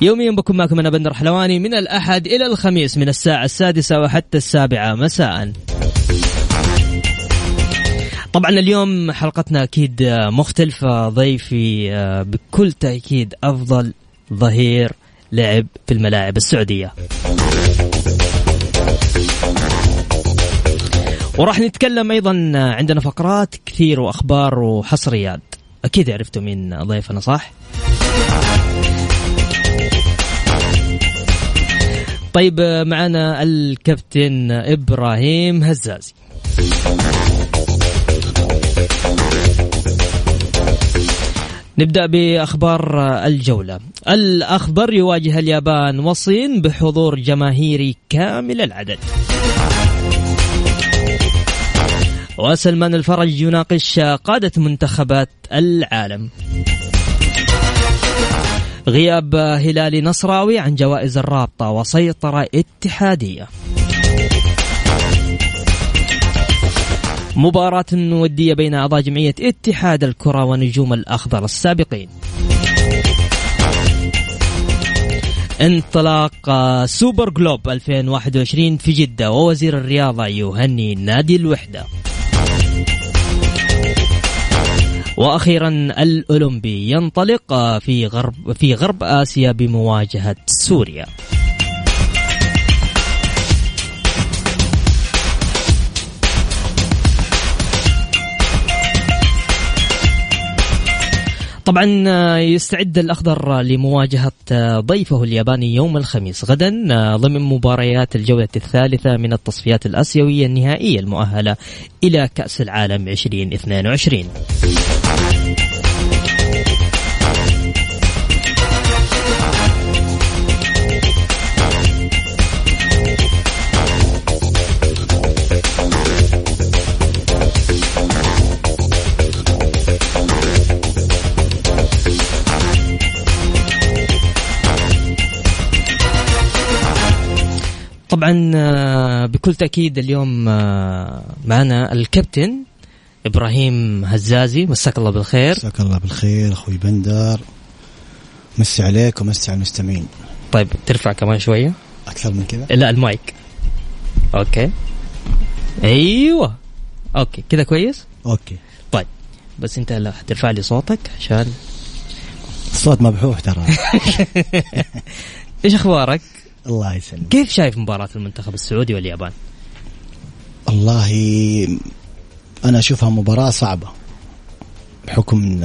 يوميا بكون معكم أنا بندر حلواني من الأحد إلى الخميس من الساعة السادسة وحتى السابعة. مساء. طبعا اليوم حلقتنا أكيد مختلفة ضيفي بكل تأكيد أفضل ظهير لعب في الملاعب السعودية. وراح نتكلم أيضا عندنا فقرات كثير وأخبار وحصريات. أكيد عرفتوا مين ضيفنا صح؟ طيب معنا الكابتن إبراهيم هزازي. نبدأ بأخبار الجولة. الاخضر يواجه اليابان والصين بحضور جماهيري كامل العدد. وسلمان الفرج يناقش قادة منتخبات العالم. غياب هلال نصراوي عن جوائز الرابطة وسيطرة اتحادية. مباراة ودية بين أعضاء جمعية اتحاد الكرة ونجوم الأخضر السابقين. انطلاق سوبر جلوب 2021 في جدة ووزير الرياضة يهني نادي الوحدة. وأخيرا الأولمبي ينطلق في غرب في غرب آسيا بمواجهة سوريا. طبعا يستعد الأخضر لمواجهة ضيفه الياباني يوم الخميس غدا ضمن مباريات الجولة الثالثة من التصفيات الآسيوية النهائية المؤهلة إلى كأس العالم 2022. طبعا بكل تأكيد اليوم معنا الكابتن إبراهيم هزازي. مساك الله بالخير. مساك الله بالخير أخوي بندر. مسي عليك ومسي على المستمعين. طيب ترفع كمان شوية. أكثر من كذا؟ لا ال mic. Okay. أيوه. Okay كذا كويس؟ Okay. طيب بس أنت لا حترفع لي صوتك عشان الصوت مبحوح ترى. إيش أخبارك؟ الله يسلمك. كيف شايف مباراة المنتخب السعودي واليابان؟ والله أنا أشوفها مباراة صعبة بحكم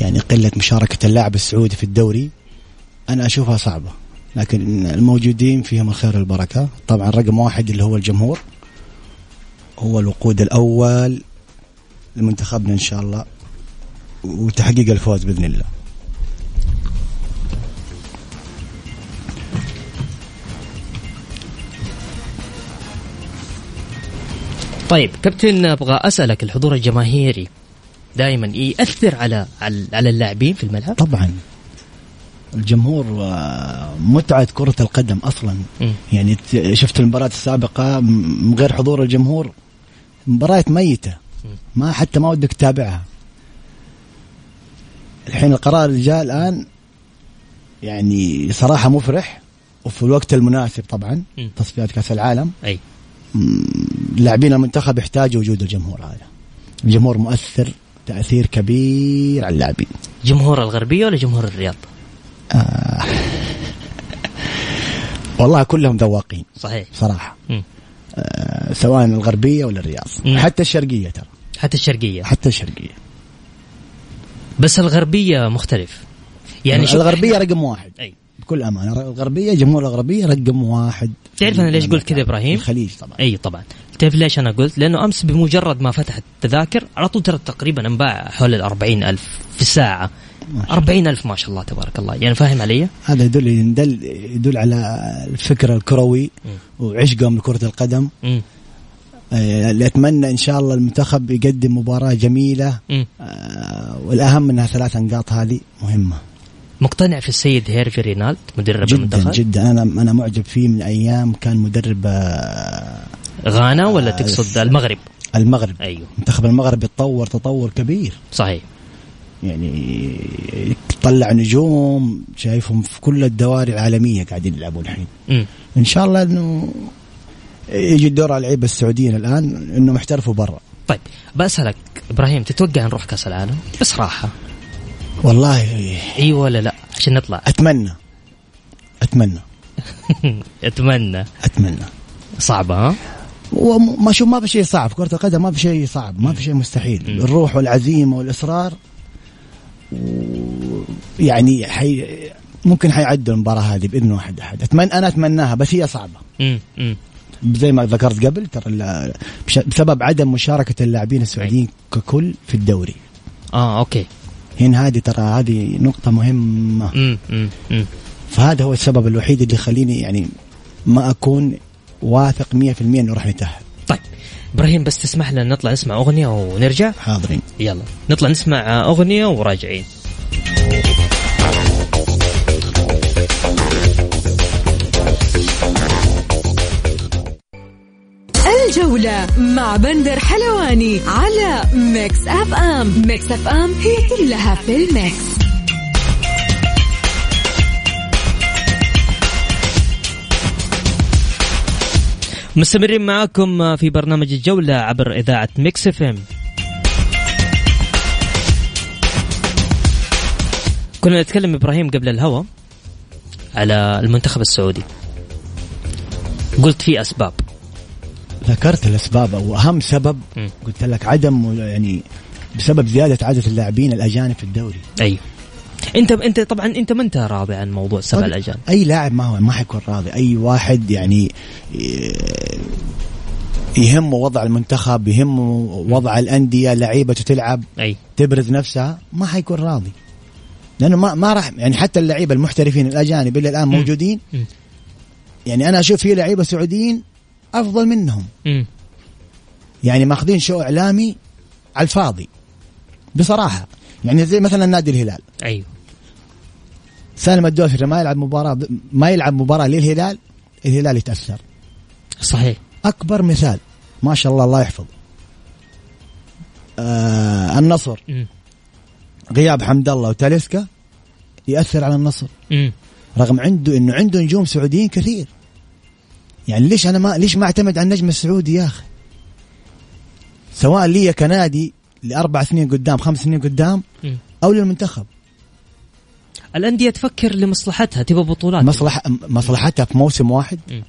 يعني قلة مشاركة اللاعب السعودي في الدوري أنا أشوفها صعبة لكن الموجودين فيهم الخير والبركة. طبعا رقم واحد اللي هو الجمهور هو الوقود الأول لمنتخبنا إن شاء الله وتحقيق الفوز بإذن الله. طيب كابتن أبغى أسألك الحضور الجماهيري دائما يأثر على على اللاعبين في الملعب؟ طبعا. الجمهور متعة كرة القدم أصلا. م. يعني شفت المباراة السابقة من غير حضور الجمهور مباراة ميتة. ما حتى ما ودك تتابعها. الحين القرار اللي جاء الآن يعني صراحة مفرح وفي الوقت المناسب طبعا. تصفيات كأس العالم. أي. لاعبين المنتخب يحتاجوا وجود الجمهور هذا. الجمهور مؤثر تأثير كبير على اللاعبين. جمهور الغربية ولا جمهور الرياض؟ آه. والله كلهم ذواقين. صحيح. صراحة. آه سواء الغربية ولا الرياض. مم. حتى الشرقية ترى. حتى الشرقية. حتى الشرقية. بس الغربية مختلف. يعني الغربية رقم واحد. أي. بكل أمانة. الغربية جمهور الغربية رقم واحد. تعرف أنا ليش قلت كذا إبراهيم؟ الخليج طبعا. أي طبعا. تعرف ليش أنا قلت؟ لأنه أمس بمجرد ما فتحت التذاكر على طول ترى تقريبا أنباع حول ال ألف في الساعة. أربعين ألف ما شاء الله تبارك الله. يعني فاهم علي؟ هذا يدل يدل, يدل على الفكر الكروي وعشقهم لكره القدم. مم. آه، اللي اتمنى إن شاء الله المنتخب يقدم مباراة جميلة. آه، والأهم منها ثلاث نقاط هذه مهمة. مقتنع في السيد هيرفي رينالد مدرب جدا المنتخب؟ جدا. أنا أنا معجب فيه من أيام كان مدرب آه، غانا ولا آه، تقصد المغرب؟ المغرب. أيوه. منتخب المغرب يتطور تطور كبير. صحيح. يعني طلع نجوم شايفهم في كل الدواري العالمية قاعدين يلعبون الحين. مم. إن شاء الله إنه يجي الدور على اللعيبة السعوديين الآن إنهم يحترفوا برا. طيب بسألك إبراهيم تتوقع نروح كأس العالم؟ بصراحه والله إي ولا لا؟ عشان نطلع. أتمنى. أتمنى. أتمنى. أتمنى. صعبة ها؟ وما شوف ما في شيء صعب كرة القدم ما في شيء صعب ما في شيء مستحيل. الروح والعزيمة والإصرار يعني حي ممكن حيعدوا المباراة هذه بإذن واحد أحد أتمنى أنا أتمناها بس هي صعبة. زي ما ذكرت قبل ترى بسبب عدم مشاركة اللاعبين السعوديين ككل في الدوري آه أوكي هنا هذه ترى هذه نقطة مهمة مم. مم. مم. فهذا هو السبب الوحيد اللي يخليني يعني ما أكون واثق 100% إنه راح نتأهل طيب إبراهيم بس تسمح لنا نطلع نسمع أغنية ونرجع؟ حاضرين. يلا نطلع نسمع أغنية وراجعين. الجولة مع بندر حلواني على Mix FM. Mix FM هي كلها في ال Mix. مستمرين معاكم في برنامج الجولة عبر إذاعة Mix FM. كنا نتكلم إبراهيم قبل الهوا على المنتخب السعودي. قلت في أسباب. ذكرت الأسباب أو أهم سبب. قلت لك عدم يعني بسبب زيادة عدد اللاعبين الأجانب في الدوري. أيوه. أنت أنت طبعا أنت ما أنت راضي عن موضوع السبع طيب، الأجانب؟ أي لاعب ما هو ما حيكون راضي. أي واحد يعني يهمه وضع المنتخب يهمه وضع الأندية لعيبته تلعب أي. تبرز نفسها ما حيكون راضي. لأنه ما ما راح يعني حتى اللعيبة المحترفين الأجانب اللي الآن موجودين. يعني أنا أشوف في لعيبة سعوديين أفضل منهم. يعني ماخذين شو إعلامي على الفاضي. بصراحة. يعني زي مثلا نادي الهلال. أيوه. سالم الدوسري ما يلعب مباراة ما يلعب مباراة للهلال الهلال يتأثر. صحيح. أكبر مثال ما شاء الله الله يحفظ آه النصر. مم. غياب حمد الله وتاليسكا يأثر على النصر. مم. رغم عنده إنه عنده نجوم سعوديين كثير. يعني ليش أنا ما ليش ما أعتمد على النجم السعودي يا أخي؟ سواء لي كنادي لأربع سنين قدام خمس سنين قدام مم. أو للمنتخب. الأندية تفكر لمصلحتها تبغى بطولات. مصلحة مصلحتها في موسم واحد. مم.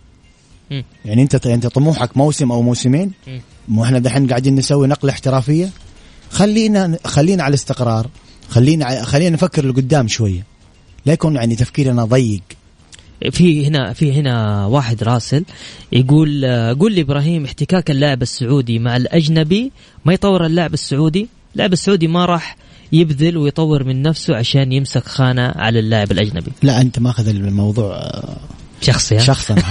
مم. يعني انت انت طموحك موسم أو موسمين. مم. مو إحنا دحين قاعدين نسوي نقلة احترافية. خلينا خلينا على الاستقرار. خلينا خلينا نفكر لقدام شوية. لا يكون يعني تفكيرنا ضيق. في هنا في هنا واحد راسل يقول قول لي إبراهيم احتكاك اللاعب السعودي مع الأجنبي ما يطور اللاعب السعودي؟ اللاعب السعودي ما راح يبذل ويطور من نفسه عشان يمسك خانة على اللاعب الأجنبي لا أنت ماخذ الموضوع آه، شخصي؟ شخصا.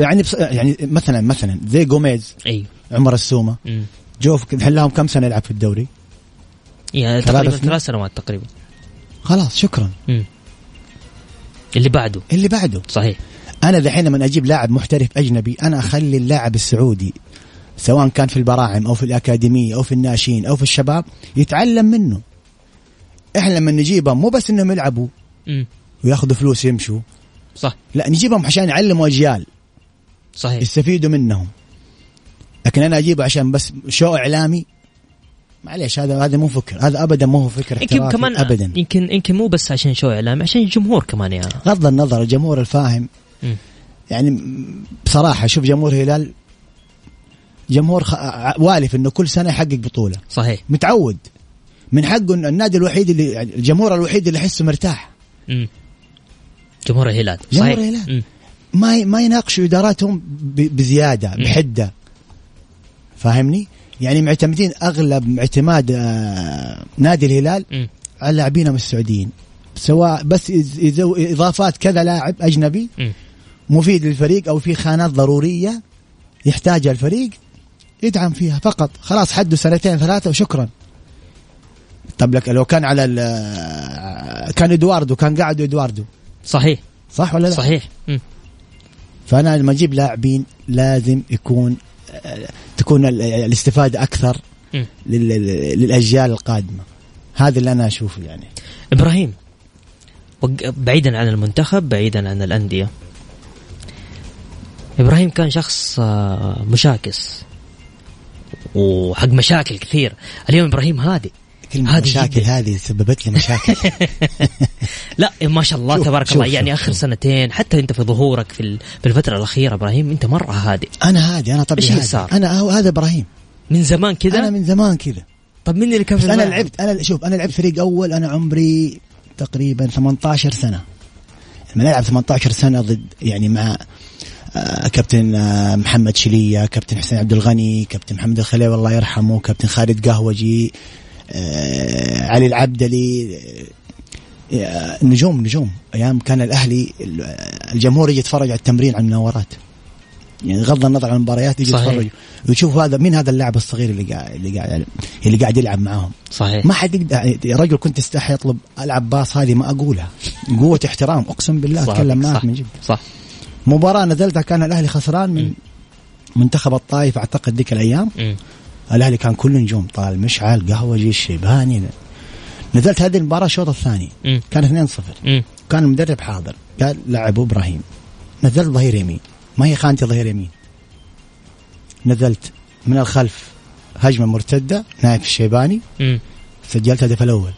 يعني بس يعني مثلا مثلا زي جوميز أيوه عمر السومة. جوف الحين لهم كم سنة يلعب في الدوري يعني تقريبا؟ ثلاث سنوات تقريبا خلاص شكرا. اللي بعده اللي بعده صحيح أنا دحين لما أجيب لاعب محترف أجنبي أنا أخلي اللاعب السعودي سواء كان في البراعم أو في الأكاديمية أو في الناشئين أو في الشباب يتعلم منه. إحنا لما نجيبهم مو بس إنهم يلعبوا. وياخذوا فلوس يمشوا. صح. لا نجيبهم عشان يعلموا أجيال. صحيح. يستفيدوا منهم. لكن أنا أجيبه عشان بس شو إعلامي؟ معليش هذا هذا مو فكر. هذا ابدا مو هو فكر يمكن كمان ابدا. يمكن يمكن مو بس عشان شو إعلامي عشان الجمهور كمان يا غض النظر الجمهور الفاهم. مم. يعني م- بصراحة شوف جمهور الهلال جمهور خ... والف إنه كل سنة يحقق بطولة صحيح متعود من حقه إنه النادي الوحيد اللي يعني الجمهور الوحيد اللي يحسه مرتاح مم. جمهور الهلال جمهور صحيح. الهلال. مم. ما ي- ما يناقشوا إداراتهم ب... بزيادة بحدة فاهمني؟ يعني معتمدين أغلب اعتماد آه، نادي الهلال مم. على لاعبينهم السعوديين سواء بس يزو... إضافات كذا لاعب أجنبي مم. مفيد للفريق أو في خانات ضرورية يحتاجها الفريق يدعم فيها فقط. خلاص حده سنتين ثلاثة وشكرا. طب لك لو كان على ال- كان إدواردو كان قاعد إدواردو. صحيح. صح ولا لا؟ صحيح. مم. فأنا لما أجيب لاعبين لازم يكون تكون ال- الاستفادة أكثر. لل- للأجيال القادمة. هذا اللي أنا أشوفه يعني. إبراهيم بعيدا عن المنتخب بعيدا عن الأندية. إبراهيم كان شخص آه، مشاكس. وحق مشاكل كثير اليوم إبراهيم هادي هذه مشاكل. هذه سببت لي مشاكل لا ما شاء الله شوف- تبارك شوف- الله شوف- يعني آخر شوف. سنتين حتى أنت في ظهورك في في الفترة الأخيرة إبراهيم أنت مرة هادي أنا هادي أنا طبيعي اللي هادي. صار؟ أنا هو- هذا إبراهيم من زمان كذا أنا من زمان كذا طب مين اللي كان في أنا؟ لعبت أنا شوف أنا لعبت فريق أول أنا عمري تقريبا 18 سنة لما نلعب 18 سنة ضد يعني مع كابتن آه، محمد شلية كابتن حسين عبد الغني كابتن محمد الخليوي الله يرحمه كابتن خالد قهوجي آه، علي العبدلي آه، نجوم نجوم. أيام كان الأهلي الجمهور يجي يتفرج على التمرين على المناورات. يعني غض النظر عن المباريات يجي. يتفرج. ويشوف هذا مين هذا اللاعب الصغير اللي قاعد اللي قاعد اللي قاعد يلعب معاهم. صحيح. ما حد يقدر يا رجل كنت استحي اطلب ألعب باص هذه ما أقولها. قوة احترام أقسم بالله أتكلم معك. من جد. صح. مباراة نزلتها كان الأهلي خسران من منتخب الطائف أعتقد ذيك الأيام. الأهلي كان كله نجوم طال مشعل قهوجي الشيباني نزلت هذه المباراة الشوط الثاني. كان 2-0 مم. كان المدرب حاضر. قال لعبوا إبراهيم. نزلت ظهير يمين. ما هي خانتي ظهير يمين؟ نزلت من الخلف هجمة مرتدة نايف الشيباني. مم. سجلت الهدف الأول.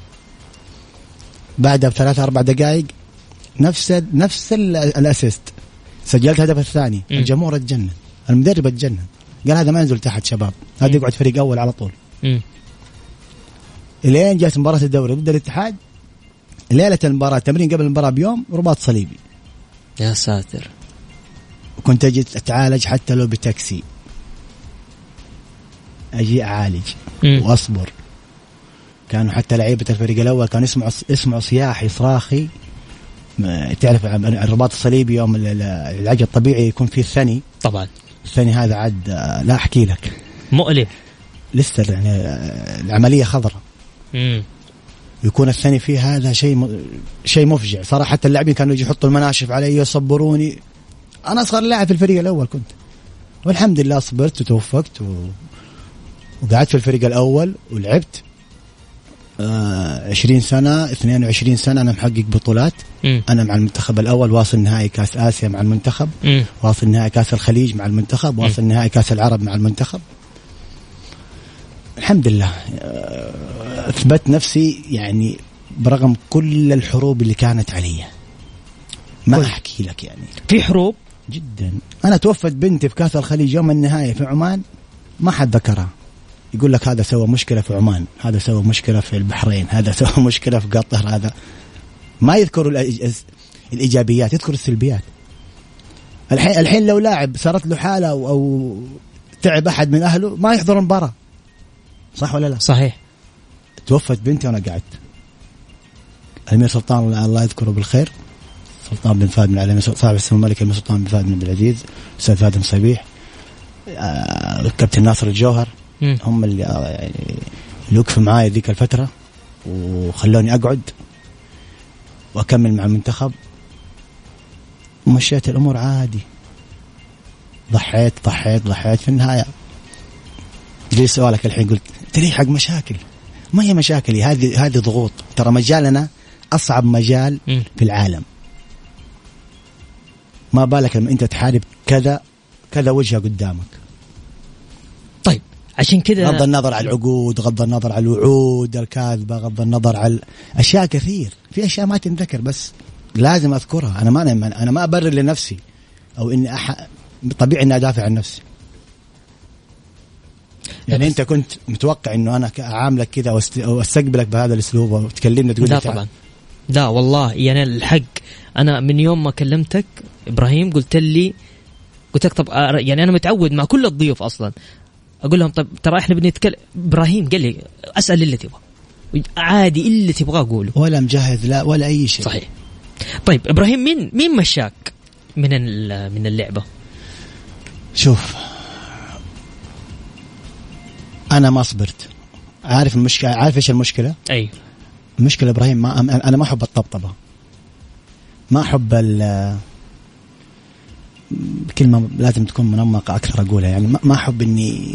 بعدها بثلاث أربع دقائق نفس نفس ال- الأسيست. سجلت الهدف الثاني مم. الجمهور اتجنن المدرب اتجنن قال هذا ما ينزل تحت شباب هذا. يقعد فريق أول على طول مم. إلين جات مباراة الدوري ضد الاتحاد ليلة المباراة تمرين قبل المباراة بيوم رباط صليبي يا ساتر كنت أجي أتعالج حتى لو بتاكسي أجي أعالج مم. وأصبر كانوا حتى لعيبة الفريق الأول كانوا يسمعوا يسمعوا صياحي صراخي تعرف الرباط الصليبي يوم ال- ال- العلاج الطبيعي يكون فيه الثني طبعا. الثني هذا عاد آه، لا أحكي لك. مؤلم. لسه يعني آه، العملية خضراء. يكون الثاني فيه هذا شيء م... شيء مفجع. صراحة حتى اللاعبين كانوا يجي يحطوا المناشف علي يصبروني أنا أصغر لاعب في الفريق الأول كنت. والحمد لله صبرت وتوفقت و... وقعدت في الفريق الأول ولعبت. 20 سنة 22 سنة أنا محقق بطولات. مم. أنا مع المنتخب الأول واصل نهائي كأس آسيا مع المنتخب. مم. واصل نهائي كأس الخليج مع المنتخب. واصل نهائي كأس العرب مع المنتخب. الحمد لله. آه، أثبت نفسي يعني برغم كل الحروب اللي كانت علي. ما كل. أحكي لك يعني. في حروب؟ جدا. أنا توفت بنتي في كأس الخليج يوم النهائي في عمان ما حد ذكرها. يقول لك هذا سوى مشكلة في عمان هذا سوى مشكلة في البحرين هذا سوى مشكلة في قطر هذا ما يذكروا الإج- الإيجابيات يذكروا السلبيات. الحين الحين لو لاعب صارت له حالة أو, أو تعب أحد من أهله ما يحضر المباراه صح ولا لا؟ صحيح. توفت بنتي وأنا قعدت الامير سلطان الله يذكره بالخير. سلطان بن فهد بن علي صاحب السمو الملك الامير سلطان بن فهد بن عبد العزيز أستاذ بن صبيح آه، كابتن ناصر الجوهر. مم. هم اللي آه، يعني اللي وقفوا معاي ذيك الفترة وخلوني أقعد وأكمل مع المنتخب. ومشيت الأمور عادي. ضحيت ضحيت ضحيت في النهاية. جاي سؤالك الحين قلت ليه حق مشاكل؟ ما هي مشاكلي هذه هذه ضغوط. ترى مجالنا أصعب مجال مم. في العالم. ما بالك لما أنت تحارب كذا كذا وجهة قدامك. عشان كذا غض النظر عن العقود غض النظر عن الوعود الكاذبة غض النظر عن أشياء كثير. في أشياء ما تنذكر بس لازم أذكرها. أنا ما أنا ما أبرر لنفسي أو إني أح... طبيعي إني أدافع عن نفسي. يعني أنت كنت متوقع إنه أنا أعاملك كذا وأست- وأستقبلك بهذا الأسلوب وتكلمني تقول لا. طبعا. لا والله يعني الحق. أنا من يوم ما كلمتك إبراهيم قلت لي قلت لك طب يعني أنا متعود مع كل الضيوف أصلا. أقول لهم طب ترى إحنا بنتكلم إبراهيم قال لي أسأل اللي تبغى عادي اللي تبغاه قوله. ولا مجهز لا ولا أي شيء. صحيح. طيب إبراهيم مين مين مشاك من من اللعبة؟ شوف أنا ما صبرت. عارف المشكلة عارف إيش المشكلة؟ أي. المشكلة إبراهيم ما أنا ما أحب الطبطبة. ما أحب كلمه لازم تكون منمقة أكثر أقولها. يعني ما- أحب إني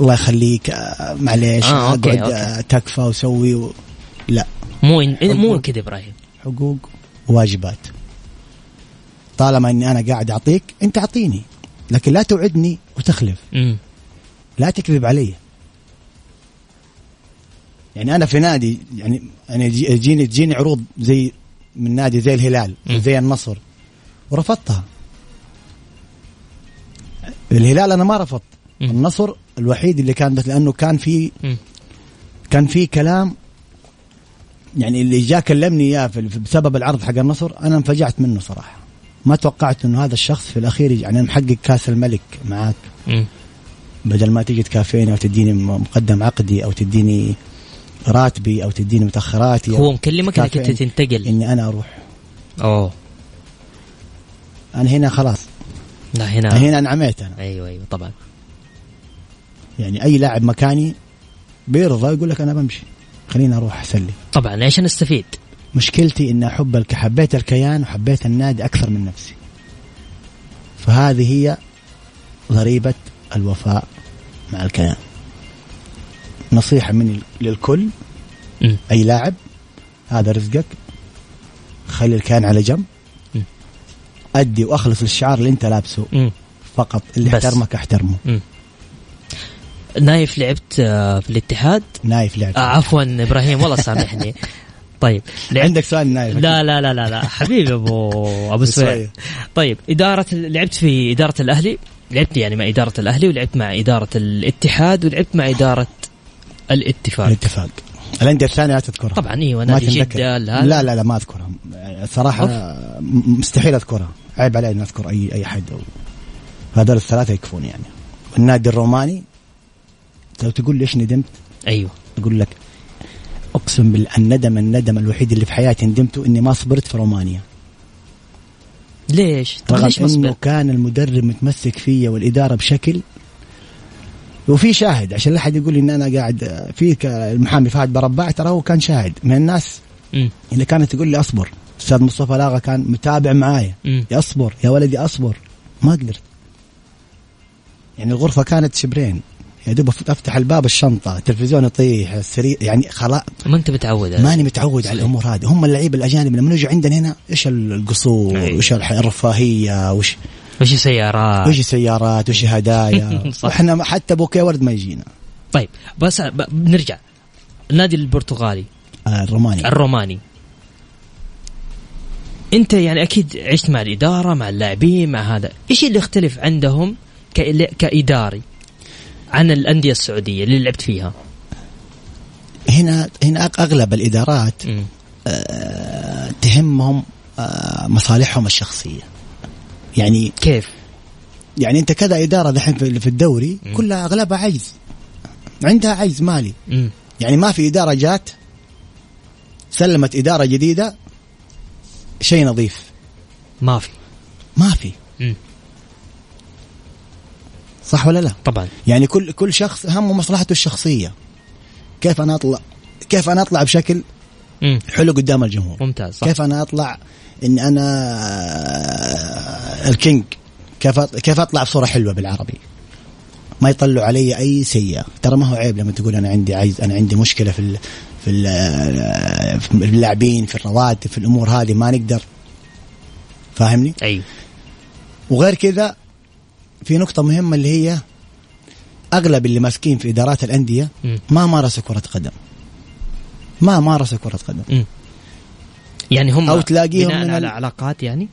الله يخليك آه، معليش آه، okay، أقعد okay. آه، تكفى وسوي و... لا. مو إن- مو. كذا إبراهيم. حقوق وواجبات. طالما إني أنا قاعد أعطيك أنت أعطيني لكن لا توعدني وتخلف. امم لا تكذب علي. يعني أنا في نادي يعني أنا يجيني تجيني عروض زي من نادي زي الهلال مم. زي النصر ورفضتها. الهلال أنا ما رفضت. النصر الوحيد اللي كان بس لأنه كان في. كان في كلام يعني اللي جاء كلمني إياه بسبب العرض حق النصر أنا انفجعت منه صراحة. ما توقعت إنه هذا الشخص في الأخير يعني محقق كأس الملك معاك. بدل ما تيجي تكافئني أو تديني مقدم عقدي أو تديني راتبي أو تديني متأخراتي هو مكلمك إنك أنت تنتقل. إني أنا أروح. أوه. أنا هنا خلاص. لا هنا. هنا انعميت أنا. أيوه أيوه طبعا. يعني أي لاعب مكاني بيرضى يقول لك أنا بمشي. خليني أروح احسن لي طبعا عشان استفيد مشكلتي إني أحب الك... حبيت الكيان وحبيت النادي أكثر من نفسي. فهذه هي ضريبة الوفاء مع الكيان. نصيحة مني للكل مم. أي لاعب هذا رزقك خلي الكيان على جنب. أدي وأخلص للشعار اللي أنت لابسه مم. فقط اللي بس. احترمك أحترمه. نايف لعبت آه، في الاتحاد؟ نايف لعب آه عفوا إبراهيم والله سامحني. طيب لعبت عندك سؤال نايف لا لا لا لا لا حبيبي ابو أبو سويد سويد. طيب. إدارة لعبت في إدارة الأهلي؟ لعبت يعني مع إدارة الأهلي ولعبت مع إدارة الاتحاد ولعبت مع إدارة الاتفاق. الاتفاق. الأندية الثانية لا تذكرها. طبعا أيوه نادي. جده لا لا. لا ما أذكرها. صراحة م- مستحيل أذكرها. عيب علي أن اذكر اي أي حد أو هذول الثلاثة يكفون يعني. والنادي الروماني لو تقول لي إيش ندمت؟ أيوه. أقول لك أقسم بالله الندم الندم الوحيد اللي في حياتي ندمته إني ما صبرت في رومانيا. ليش؟ طب رغم ليش إنه؟ كان المدرب متمسك فيا والإدارة بشكل وفي شاهد عشان لا أحد يقول إن أنا قاعد في المحامي فهد برباع ترى هو كان شاهد من الناس. مم. اللي كانت تقول لي أصبر. أستاذ مصطفى لاغا كان متابع معايا. يا أصبر يا ولدي أصبر. ما قدرت يعني الغرفة كانت شبرين. يا دوب أفتح الباب الشنطة التلفزيون يطيح السرير يعني خلاص. ما أنت متعود ماني متعود على الأمور هذه. هم اللعيبه الأجانب لما يجوا عندنا هنا؟ إيش القصور؟ أي. وإيش الرفاهية؟ وش وش سيارات وش سيارات وش هدايا صح. وإحنا حتى بوكيه ورد ما يجينا. طيب بس ب- بنرجع النادي البرتغالي. آه الروماني. الروماني. انت يعني أكيد عشت مع الإدارة مع اللاعبين مع هذا. إيش اللي يختلف عندهم كإداري عن الأندية السعودية اللي لعبت فيها؟ هنا هنا أغلب الإدارات. آه تهمهم آه مصالحهم الشخصية. يعني كيف؟ يعني انت كذا إدارة دحين في الدوري كلها أغلبها عجز. عندها عجز مالي. مم. يعني ما في إدارة جات سلمت إدارة جديدة شيء نظيف. ما في. ما في. صح ولا لا؟ طبعا. يعني كل كل شخص همه مصلحته الشخصية. كيف أنا اطلع كيف أنا أطلع بشكل مم. حلو قدام الجمهور؟ ممتاز صح. كيف أنا أطلع اني أنا الكينج كيف كيف أطلع بصورة حلوة بالعربي؟ ما يطلعوا علي أي سيئة. ترى ما هو عيب لما تقول أنا عندي عجز أنا عندي مشكلة في في ال في اللاعبين في الرواتب في الأمور هذه ما نقدر. فاهمني؟ أيوه وغير كذا في نقطة مهمة اللي هي أغلب اللي ماسكين في إدارات الأندية مم. ما مارسوا كرة قدم. ما مارسوا كرة قدم. مم. يعني هم أو تلاقيهم بناء من على علاقات يعني؟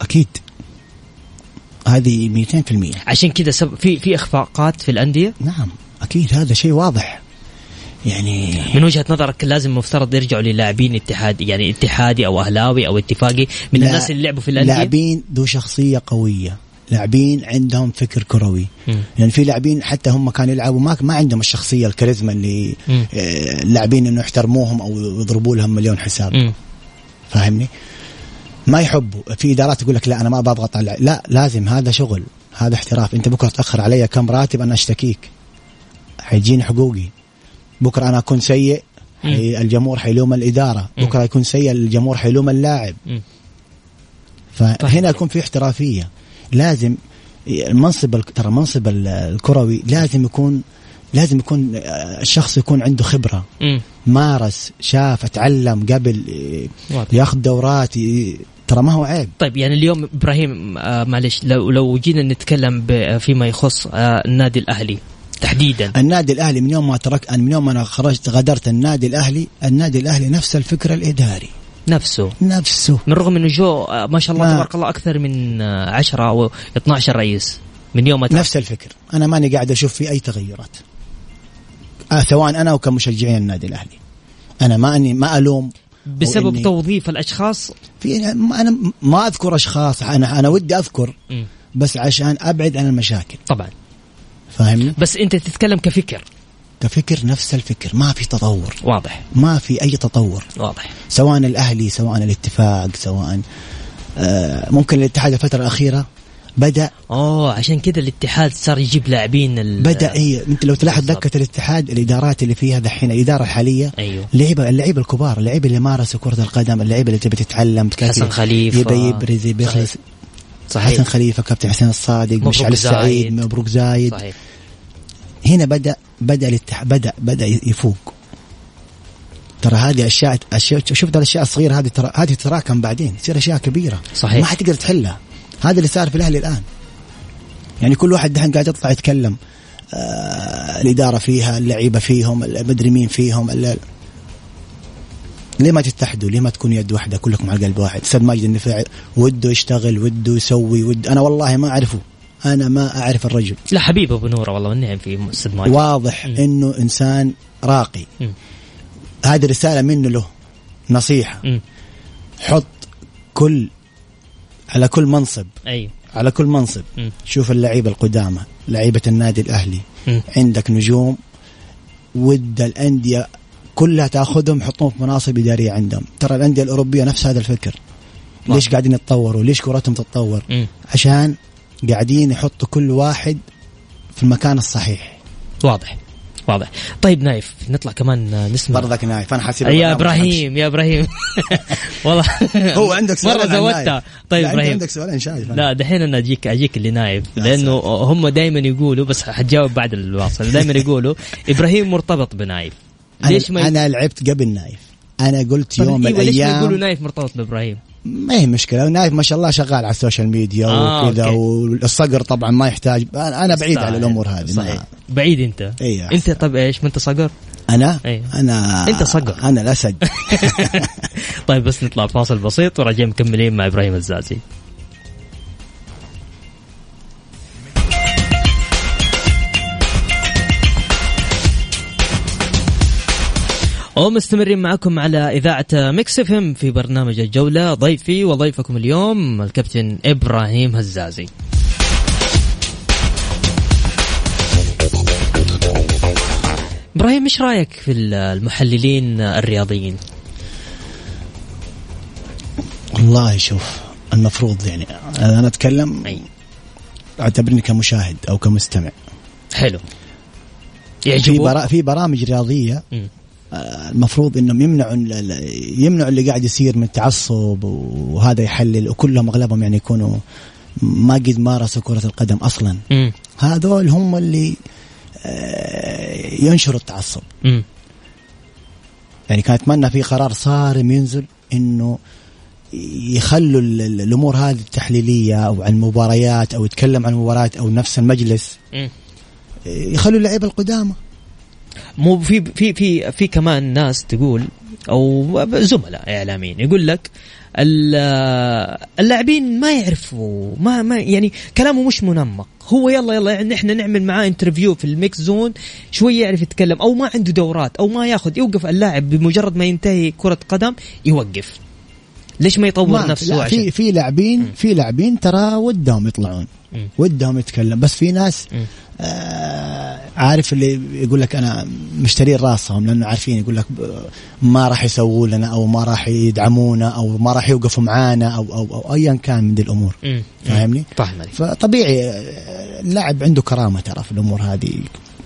أكيد. هذه 200% عشان كذا سب... في في إخفاقات في الأندية؟ نعم أكيد هذا شيء واضح. يعني من وجهة نظرك لازم مفترض يرجعوا للاعبين اتحاد يعني اتحادي أو أهلاوي أو اتفاقي من لا- الناس اللي لعبوا في الأندية؟ لاعبين ذو شخصية قوية. لاعبين عندهم فكر كروي. مم. يعني في لاعبين حتى هم كانوا يلعبوا ما ما عندهم الشخصية الكاريزما اللي. آه، اللاعبين إنه يحترموهم أو يضربوا لهم مليون حساب. فاهمني؟ ما يحبوا. في إدارات تقول لك لا أنا ما بضغط على لا لازم. هذا شغل. هذا احتراف. أنت بكرة تأخر علي كم راتب أنا أشتكيك. حيجيني حقوقي. بكرة أنا أكون سيء الجمهور حيلوم الإدارة. بكرة يكون سيء الجمهور حيلوم اللاعب. فهنا يكون في احترافية لازم المنصب ترى المنصب ال- الكروي لازم يكون لازم يكون آه، الشخص يكون عنده خبرة. مارس شاف تعلم قبل آه، واضح. ياخذ دورات ترى ما هو عيب طيب يعني اليوم إبراهيم آه معلش لو لو جينا نتكلم فيما يخص آه النادي الأهلي تحديدا. النادي الأهلي من يوم ما ترك من يوم ما أنا خرجت غادرت النادي الأهلي النادي الأهلي نفس الفكر الإداري. نفسه. نفسه. من رغم إنه جو ما شاء الله تبارك الله أكثر من آه 10 أو 12 رئيس من يوم ما ترك. نفس الفكر. أنا ماني قاعد أشوف في أي تغيرات. آه سواء أنا أو كمشجعين النادي الأهلي. أنا ما اني ما ألوم. بسبب توظيف الأشخاص؟ في أنا ما أذكر أشخاص أنا أنا ودي أذكر. مم. بس عشان أبعد عن المشاكل. طبعا. فاهمني؟ بس انت تتكلم كفكر. كفكر نفس الفكر ما في تطور. واضح. ما في أي تطور. واضح. سواء الأهلي سواء الاتفاق سواء آه ممكن الاتحاد الفترة الأخيرة بدأ. أوه عشان كذا الاتحاد صار يجيب لاعبين ال... بدأ اي أنت لو تلاحظ. دكة الاتحاد الإدارات اللي فيها دحين الإدارة الحالية أيوه. اللعيبة اللعيبة الكبار اللعيبة اللي مارسوا كرة القدم اللعيبة اللي تبي تتعلم حسن خليفة. يبي يبرز يبي صحيح. حسن خليفة كابتن حسين الصادق مشعل السعيد. مبروك زايد. صحيح. هنا بدا بدأ الاتح... بدا بدأ يفوق. ترى هذه اشياء شفت الأشياء الصغيرة؟ هذه ترى هذه تتراكم بعدين؟ تصير أشياء كبيرة. صحيح. ما حتقدر تحلها هذا اللي صار في الأهلي الآن. يعني كل واحد دحين قاعد يطلع يتكلم. آه الإدارة فيها اللعيبة فيهم المدري مين فيهم ليه ما تتحدوا؟ ليه ما تكونوا يد واحدة كلكم على قلب واحد؟ أستاذ ماجد النفيع وده يشتغل وده يسوي وده أنا والله ما أعرفه أنا ما أعرف الرجل لا حبيب أبو نوره والله والنعم في أستاذ ماجد واضح مم. إنه إنسان راقي مم. هذه رسالة منه له نصيحة مم. حط كل على كل منصب أيوه على كل منصب مم. شوف اللعيبة القدامى لعيبة النادي الأهلي مم. عندك نجوم ود الأندية كلها تأخذهم حطهم في مناصب إدارية عندهم. ترى الأندية الأوروبية نفس هذا الفكر. ليش. قاعدين يتطوروا؟ ليش كرتهم تتطور؟ مم. عشان قاعدين يحطوا كل واحد في المكان الصحيح. واضح. واضح. طيب نايف نطلع كمان آه، نسمع. برضك نايف أنا حاسب يا إبراهيم يا إبراهيم. والله. هو عندك سؤال مرة زودتها. طيب إبراهيم. عندك سؤالين شايف. لا دحين أنا أجيك أجيك اللي نايف. لأنه هم دائما يقولوا بس حتجاوب بعد الواصل. دائما يقولوا إبراهيم مرتبط بنايف. ليش ما أنا, لعبت قبل نايف. أنا قلت يوم من إيوه ليش ما يقولوا الأيام نايف مرتبط بإبراهيم؟ ما هي مشكلة. نايف ما شاء الله شغال على ال social media آه، وكذا. والصقر طبعا ما يحتاج. أنا بعيد عن الأمور هذه صحيح. بعيد أنت. إيه، أنت طب إيش؟ ما أنت صقر؟ أنا؟ أيوه. أنا أنت صقر. أنا الاسد طيب بس نطلع فاصل بسيط وراجعين مكملين مع إبراهيم هزازي. ومستمرين معكم على إذاعة Mix FM في برنامج الجولة ضيفي وضيفكم اليوم الكابتن إبراهيم هزازي إبراهيم إيش رأيك في المحللين الرياضيين؟ والله شوف المفروض يعني أنا أتكلم أي. أعتبرني كمشاهد أو كمستمع حلو في يعجبك؟ برا في برامج رياضية مم. آه، المفروض إنهم يمنعوا يمنعوا اللي قاعد يصير من تعصب وهذا يحلل وكلهم أغلبهم يعني يكونوا ما قد مارسوا كرة القدم أصلا. هذول هم اللي آه، ينشروا التعصب. يعني كان أتمنى في قرار صارم ينزل إنه يخلوا ال- ال- الأمور هذه التحليلية أو عن المباريات أو يتكلم عن المباريات أو نفس المجلس مم. يخلوا اللعيبة القدامى مو في في في في كمان ناس تقول أو زملاء إعلاميين يقول لك ال- اللاعبين ما يعرفوا ما ما يعني كلامه مش منمق. هو يلا يلا يعني إحنا نعمل معاه interview في ال mix zone شوية يعرف يتكلم أو ما عنده دورات أو ما ياخذ يوقف اللاعب بمجرد ما ينتهي كرة قدم يوقف. ليش ما يطور ما نفسه في في لاعبين في لاعبين ترى ودهم يطلعون. ودهم يتكلم بس في ناس. آه عارف اللي يقول لك أنا مشترين راسهم لأنه عارفين يقول لك ما راح يسووا لنا أو ما راح يدعمونا أو ما راح يوقفوا معانا أو أو, أو ايا كان من دي الأمور. فاهمني؟ فطبيعي آه، اللاعب عنده كرامة ترى في الأمور هذه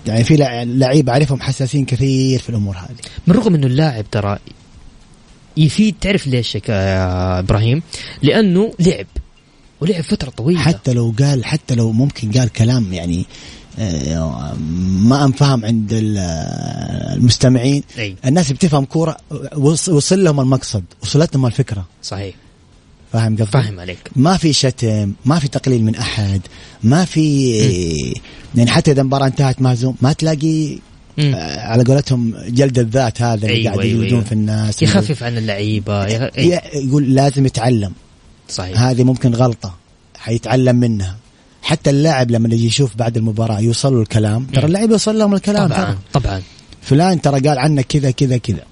يعني في لع- لعيبه أعرفهم حساسين كثير في الأمور هذه من رغم إنه اللاعب ترى يفيد تعرف ليش يا إبراهيم؟ لأنه لعب ولعب فترة طويلة حتى لو قال حتى لو ممكن قال كلام يعني آه، ما انفهم عند آه، المستمعين أي الناس بتفهم كورة وص- وصل لهم المقصد وصلت لهم الفكرة صحيح فاهم قصدي؟ فاهم عليك ما في شتم ما في تقليل من أحد ما في يعني حتى إذا المباراة انتهت مهزوم ما تلاقي مم. آه، على قولتهم جلد الذات هذا اللي أيوة، قاعد أيوة، يجلدون أيوة. في الناس يخفف عن اللعيبة يخ... أي. يقول لازم يتعلم صحيح. هذه ممكن غلطة حيتعلم منها. حتى اللاعب لما يجي يشوف بعد المباراة يوصل له الكلام ترى اللاعب يوصل لهم الكلام طبعا ترى. طبعا. فلان ترى قال عنك كذا كذا كذا.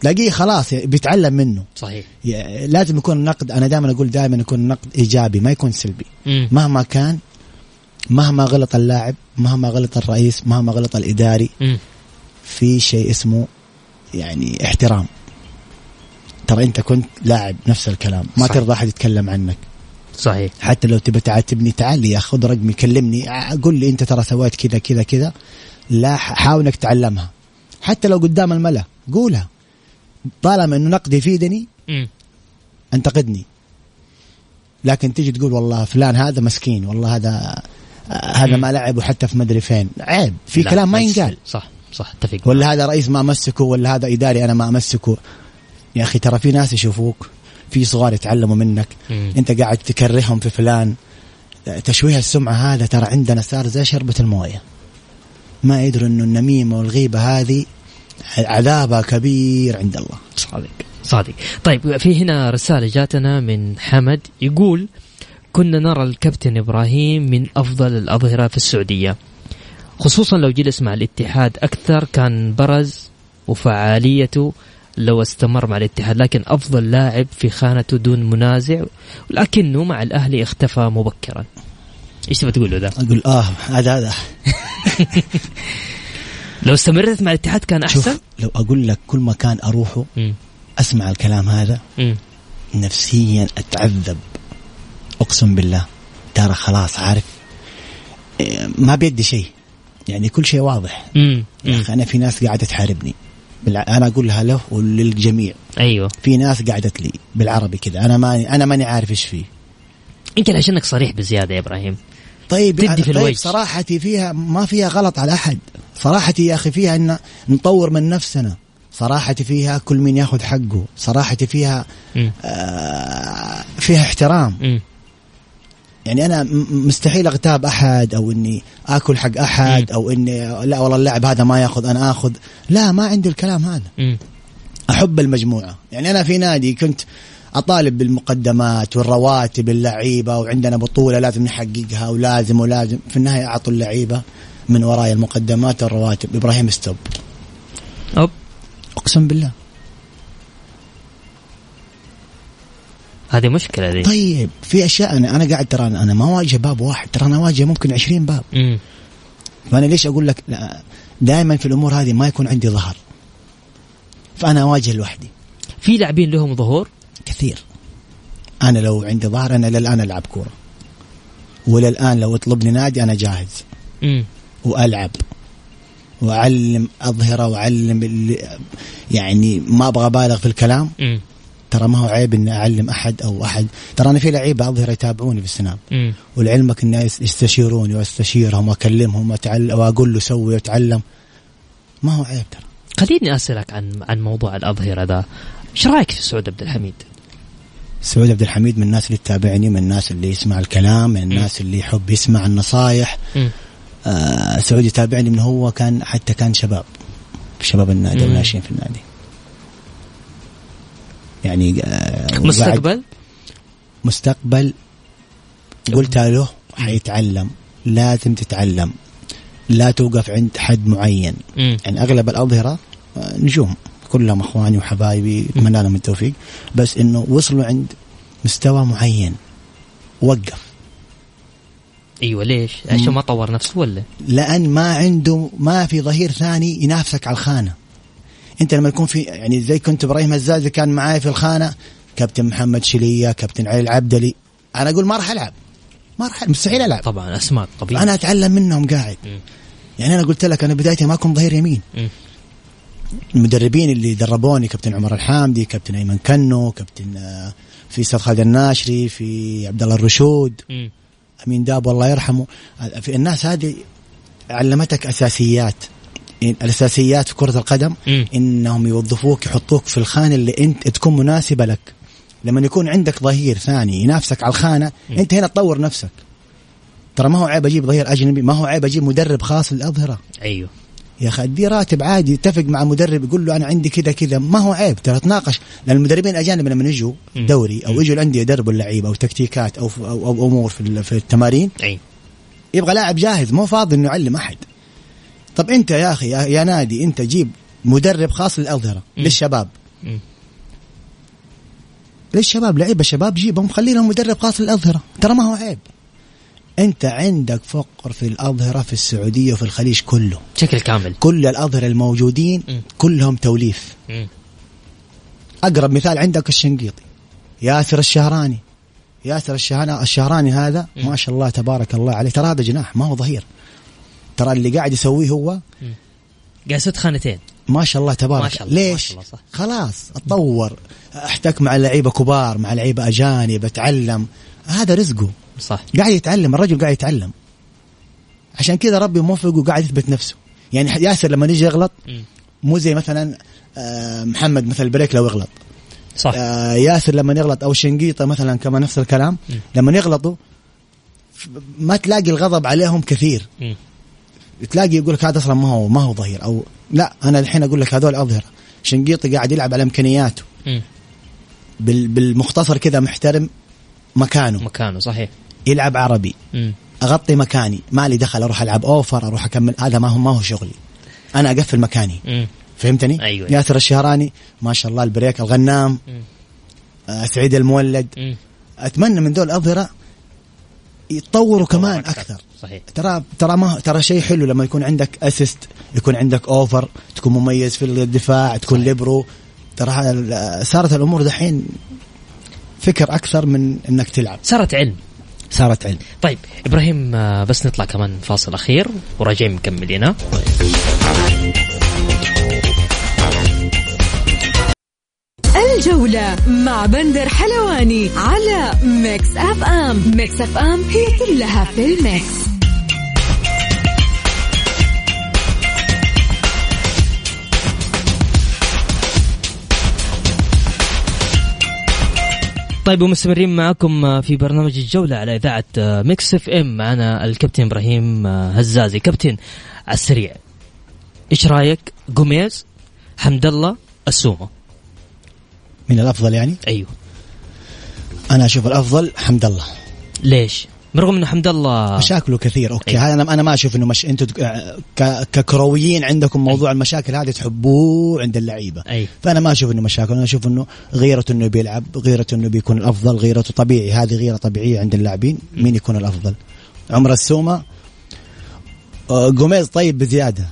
تلاقيه خلاص بيتعلم منه. صحيح. لازم يكون النقد أنا دائما أقول دائما يكون النقد إيجابي ما يكون سلبي. مم. مهما كان مهما غلط اللاعب مهما غلط الرئيس مهما غلط الإداري مم. في شيء اسمه يعني احترام. ترى انت كنت لاعب نفس الكلام. ما صح. ترضى أحد يتكلم عنك. صحيح. حتى لو تبي تعاتبني تعال لي خذ رقمي كلمني قول لي انت ترى سويت كذا كذا كذا. لا حاول انك تعلمها. حتى لو قدام الملأ قولها. طالما إنه نقد يفيدني. انتقدني. لكن تيجي تقول والله فلان هذا مسكين والله هذا هذا ما لعب وحتى في مدري فين. عيب. في لا، كلام ما. ينقال. صح صح أتفق ولا هذا رئيس ما أمسكه ولا هذا إداري أنا ما أمسكه. يا أخي ترى في ناس يشوفوك في صغار يتعلموا منك مم. أنت قاعد تكرههم في فلان. تشويه السمعة هذا ترى عندنا صار زي شربة الموية. ما يدروا إنه النميمة والغيبة هذه عذابها كبير عند الله. صادق صادق. طيب في هنا رسالة جاتنا من حمد يقول كنا نرى الكابتن إبراهيم من أفضل الأظهرة في السعودية. خصوصا لو جلس مع الاتحاد أكثر كان برز وفعاليته لو استمر مع الاتحاد لكن أفضل لاعب في خانته دون منازع لكنه مع الأهلي اختفى مبكرا إيش تبغى تقول له ذا؟ أقول آه هذا هذا لو استمرت مع الاتحاد كان أحسن؟ شوف لو أقول لك كل مكان أروحه مم. أسمع الكلام هذا مم. نفسيا أتعذب أقسم بالله ترى خلاص عارف إيه، ما بيدي شيء يعني كل شيء واضح. يا. أخي أنا في ناس قاعدة تحاربني. أنا اقولها له وللجميع. أيوه. في ناس قعدت لي بالعربي كذا. أنا ماني أنا ماني عارف إيش فيه. يمكن عشانك صريح بزيادة يا إبراهيم. طيب تدي في طيب الوجه. صراحتي فيها ما فيها غلط على أحد. صراحتي يا أخي فيها إن نطور من نفسنا. صراحتي فيها كل مين ياخذ حقه. صراحتي فيها. آه فيها احترام. مم. يعني أنا مستحيل أغتاب أحد أو إني آكل حق أحد أو إني لا والله اللاعب هذا ما يأخذ أنا آخذ. لا ما عندي الكلام هذا. أحب المجموعة. يعني أنا في نادي كنت أطالب بالمقدمات والرواتب اللعيبة وعندنا بطولة لازم نحققها ولازم ولازم. في النهاية أعطوا اللعيبة من وراي المقدمات والرواتب. إبراهيم ستوب. أوب. أقسم بالله. هذه مشكلة دي طيب في أشياء أنا أنا قاعد ترى أنا ما واجه باب واحد. ترى أنا واجه ممكن 20 باب. مم. فأنا ليش أقول لك دائما في الأمور هذه ما يكون عندي ظهر. فأنا أواجه لوحدي. في لاعبين لهم ظهور؟ كثير. أنا لو عندي ظهر أنا للآن ألعب كورة. وللآن لو اطلبني نادي أنا جاهز. مم. وألعب. وأعلم اظهره وأعلم يعني ما أبغى أبالغ في الكلام. مم. ترى ما هو عيب إني أعلم أحد أو أحد. ترى أنا في لعيبة أظهر يتابعوني في السناب. ولعلمك الناس يستشيروني وأستشيرهم وأكلمهم وأتعلم وأقول له سوي وتعلم ما هو عيب ترى. خليني أسألك عن عن موضوع الأظهرة ذا. إيش رأيك في سعود عبد الحميد؟ سعود عبد الحميد من الناس اللي تتابعني من الناس اللي يسمع الكلام من الناس اللي يحب يسمع النصايح. آه سعودي يتابعني من هو كان حتى كان شباب. شباب النادي. وناشئين في النادي. يعني آه مستقبل؟ مستقبل قلت له حيتعلم لازم تتعلم لا توقف عند حد معين. مم. يعني أغلب الأظهرة آه، نجوم كلهم أخواني وحبايبي أتمنى لهم التوفيق. بس إنه وصلوا عند مستوى معين وقف. أيوه ليش؟ عشان ما طور نفسه ولا؟ لأن ما عنده ما في ظهير ثاني ينافسك على الخانة. انت لما يكون في يعني زي كنت إبراهيم هزازي كان معاي في الخانة كابتن محمد شلية كابتن علي العبدلي. أنا أقول ما راح ألعب. ما راح مستحيل ألعب. طبعا اسماء طبيعي. أنا أتعلم منهم قاعد. مم. يعني أنا قلت لك أنا بدايتي ما كنت ظهير يمين. مم. المدربين اللي دربوني كابتن عمر الحامدي كابتن أيمن كنو كابتن آه، في أستاذ خالد الناشري في عبد الله الرشود. مم. أمين داب الله يرحمه. آه، في الناس هذه علمتك أساسيات. الأساسيات في كرة القدم مم. إنهم يوظفوك يحطوك في الخانة اللي أنت تكون مناسبة لك. لما يكون عندك ظهير ثاني ينافسك على الخانة أنت هنا تطور نفسك. ترى ما هو عيب أجيب ظهير أجنبي ما هو عيب أجيب مدرب خاص للأظهرة. أيوه. يا أخي ادي راتب عادي يتفق مع مدرب يقول له أنا عندي كذا كذا. ما هو عيب ترى تناقش. لأن المدربين الأجانب لما يجوا. دوري أو يجوا الأندية يدربوا اللعيبه أو تكتيكات أو أو, أو أمور في في التمارين أي. يبغى لاعب جاهز مو فاضي إنه يعلم أحد. طب انت يا أخي يا, نادي انت جيب مدرب خاص للأظهرة. للشباب مم. للشباب لعيبة شباب جيبهم خلي لهم مدرب خاص للأظهرة ترى ما هو عيب انت عندك فقر في الأظهرة في السعودية وفي الخليج كله بشكل كامل كل الأظهرة الموجودين مم. كلهم توليف مم. أقرب مثال عندك الشنقيطي ياسر الشهراني ياسر الشهراني الشهراني هذا مم. ما شاء الله تبارك الله عليه ترى هذا جناح ما هو ظهير ترى اللي قاعد يسويه هو قاعد خانتين. ما شاء الله تبارك. ما شاء الله، ما ليش شاء الله، صح. خلاص أتطور. أحتك مع لعيبة كبار مع لعيبة أجانب أتعلم. هذا رزقه. صح. قاعد يتعلم الرجل قاعد يتعلم. عشان كذا ربي موفقه وقاعد يثبت نفسه. يعني ياسر لما يجي يغلط. مو زي مثلا آه، محمد مثل البريك لو يغلط. صح. آه، ياسر لما يغلط أو شنقيطة مثلا كمان نفس الكلام. لما يغلطوا ما تلاقي الغضب عليهم كثير. تلاقي يقول لك هذا أصلا ما هو ما هو ظهير أو لا أنا الحين أقول لك هذول اظهره شنقيطي قاعد يلعب على إمكانياته. بالمختصر كذا محترم مكانه. مكانه صحيح. يلعب عربي. مم. أغطي مكاني. ما لي دخل أروح ألعب أوفر أروح أكمل. هذا ما هو ما هو شغلي. أنا أقفل مكاني. مم. فهمتني؟ أيوة. ياسر الشهراني ما شاء الله البريك الغنام مم. آه، سعيد المولد. مم. أتمنى من دول الاظهره يتطوروا كمان أكثر. صحيح. ترى ترى ما ترى شيء حلو لما يكون عندك assist يكون عندك over تكون مميز في الدفاع تكون ليبرو ترى صارت الأمور دحين فكر أكثر من إنك تلعب. صارت علم. صارت علم. طيب إبراهيم آه، بس نطلع كمان فاصل أخير. وراجعين مكملين الجولة مع بندر حلواني على Mix FM. Mix FM هي كلها في ال Mix. طيب ومستمرين معكم في برنامج الجولة على إذاعة Mix FM. معنا الكابتن إبراهيم هزازي كابتن على السريع. إيش رأيك؟ جوميز حمد الله السومة. من الأفضل يعني؟ أيوه. أنا أشوف الأفضل حمد الله. ليش؟ برغم إنه حمد الله مشاكله كثير. okay أي. هذا أنا أنا ما أشوف إنه مش أنتم ك... ككرويين عندكم موضوع المشاكل هذه تحبوه عند اللعيبة. اي فأنا ما أشوف إنه مشاكل أنا أشوف إنه غيرته إنه بيلعب غيرته إنه بيكون الأفضل غيرته طبيعي. هذه غيرة طبيعية عند اللاعبين. مين يكون الأفضل؟ عمر السومة. آه، جوميز طيب بزيادة.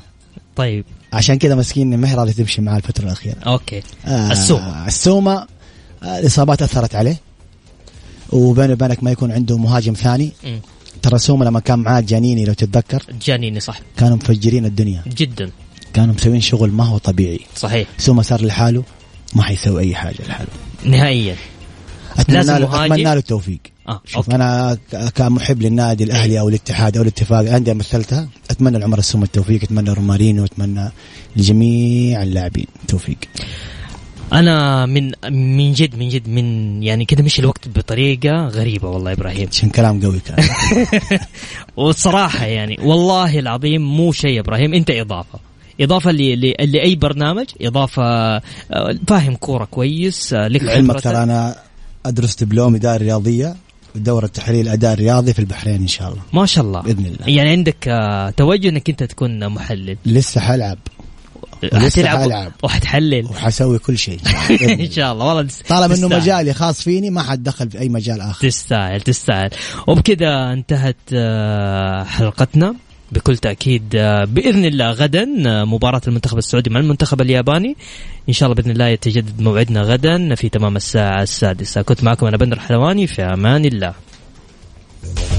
طيب. عشان كذا مسكين هي راضي تمشي معاه الفترة الأخيرة. okay. آه، السومة. السومة آه، الإصابات أثرت عليه. وبينه وبينك ما يكون عنده مهاجم ثاني. مم. ترى سومه لما كان معاه جانيني لو تتذكر. جانيني صح. كانوا مفجرين الدنيا. جدا. كانوا مسوين شغل ما هو طبيعي. صحيح. سومه صار لحاله ما حيسوي أي حاجة لحاله. نهائيا. أتمنى لازم له مهاجم. أتمنى له التوفيق. آه شوف okay. أنا كمحب للنادي الأهلي أو الاتحاد أو الاتفاق. الانديه مثلتها أتمنى لعمر السومة التوفيق أتمنى رومارينيو أتمنى لجميع اللاعبين التوفيق. أنا من من جد من جد من يعني كذا مشي الوقت بطريقة غريبة والله إبراهيم. عشان كلام قوي كان. والصراحه يعني والله العظيم مو شيء إبراهيم أنت إضافة. إضافة لأي برنامج إضافة آه، فاهم كورة كويس آه، لك خبرة. ترى أنا أدرس دبلوم اداره رياضية. ودوره تحليل الأداء الرياضي في البحرين إن شاء الله. ما شاء الله. بإذن الله. يعني عندك آه، توجه إنك أنت تكون محلل. لسه حلعب. حتلعب حلعب. وحتحلل. وحسوي كل شيء. إن شاء الله. والله طالما إنه. مجالي خاص فيني ما حد دخل في أي مجال آخر. تستاهل تستاهل. وبكذا انتهت آه، حلقتنا. بكل تأكيد آه، بإذن الله غدا مباراة المنتخب السعودي مع المنتخب الياباني. إن شاء الله بإذن الله يتجدد موعدنا غدا في تمام الساعة السادسة. كنت معكم أنا بندر حلواني في أمان الله.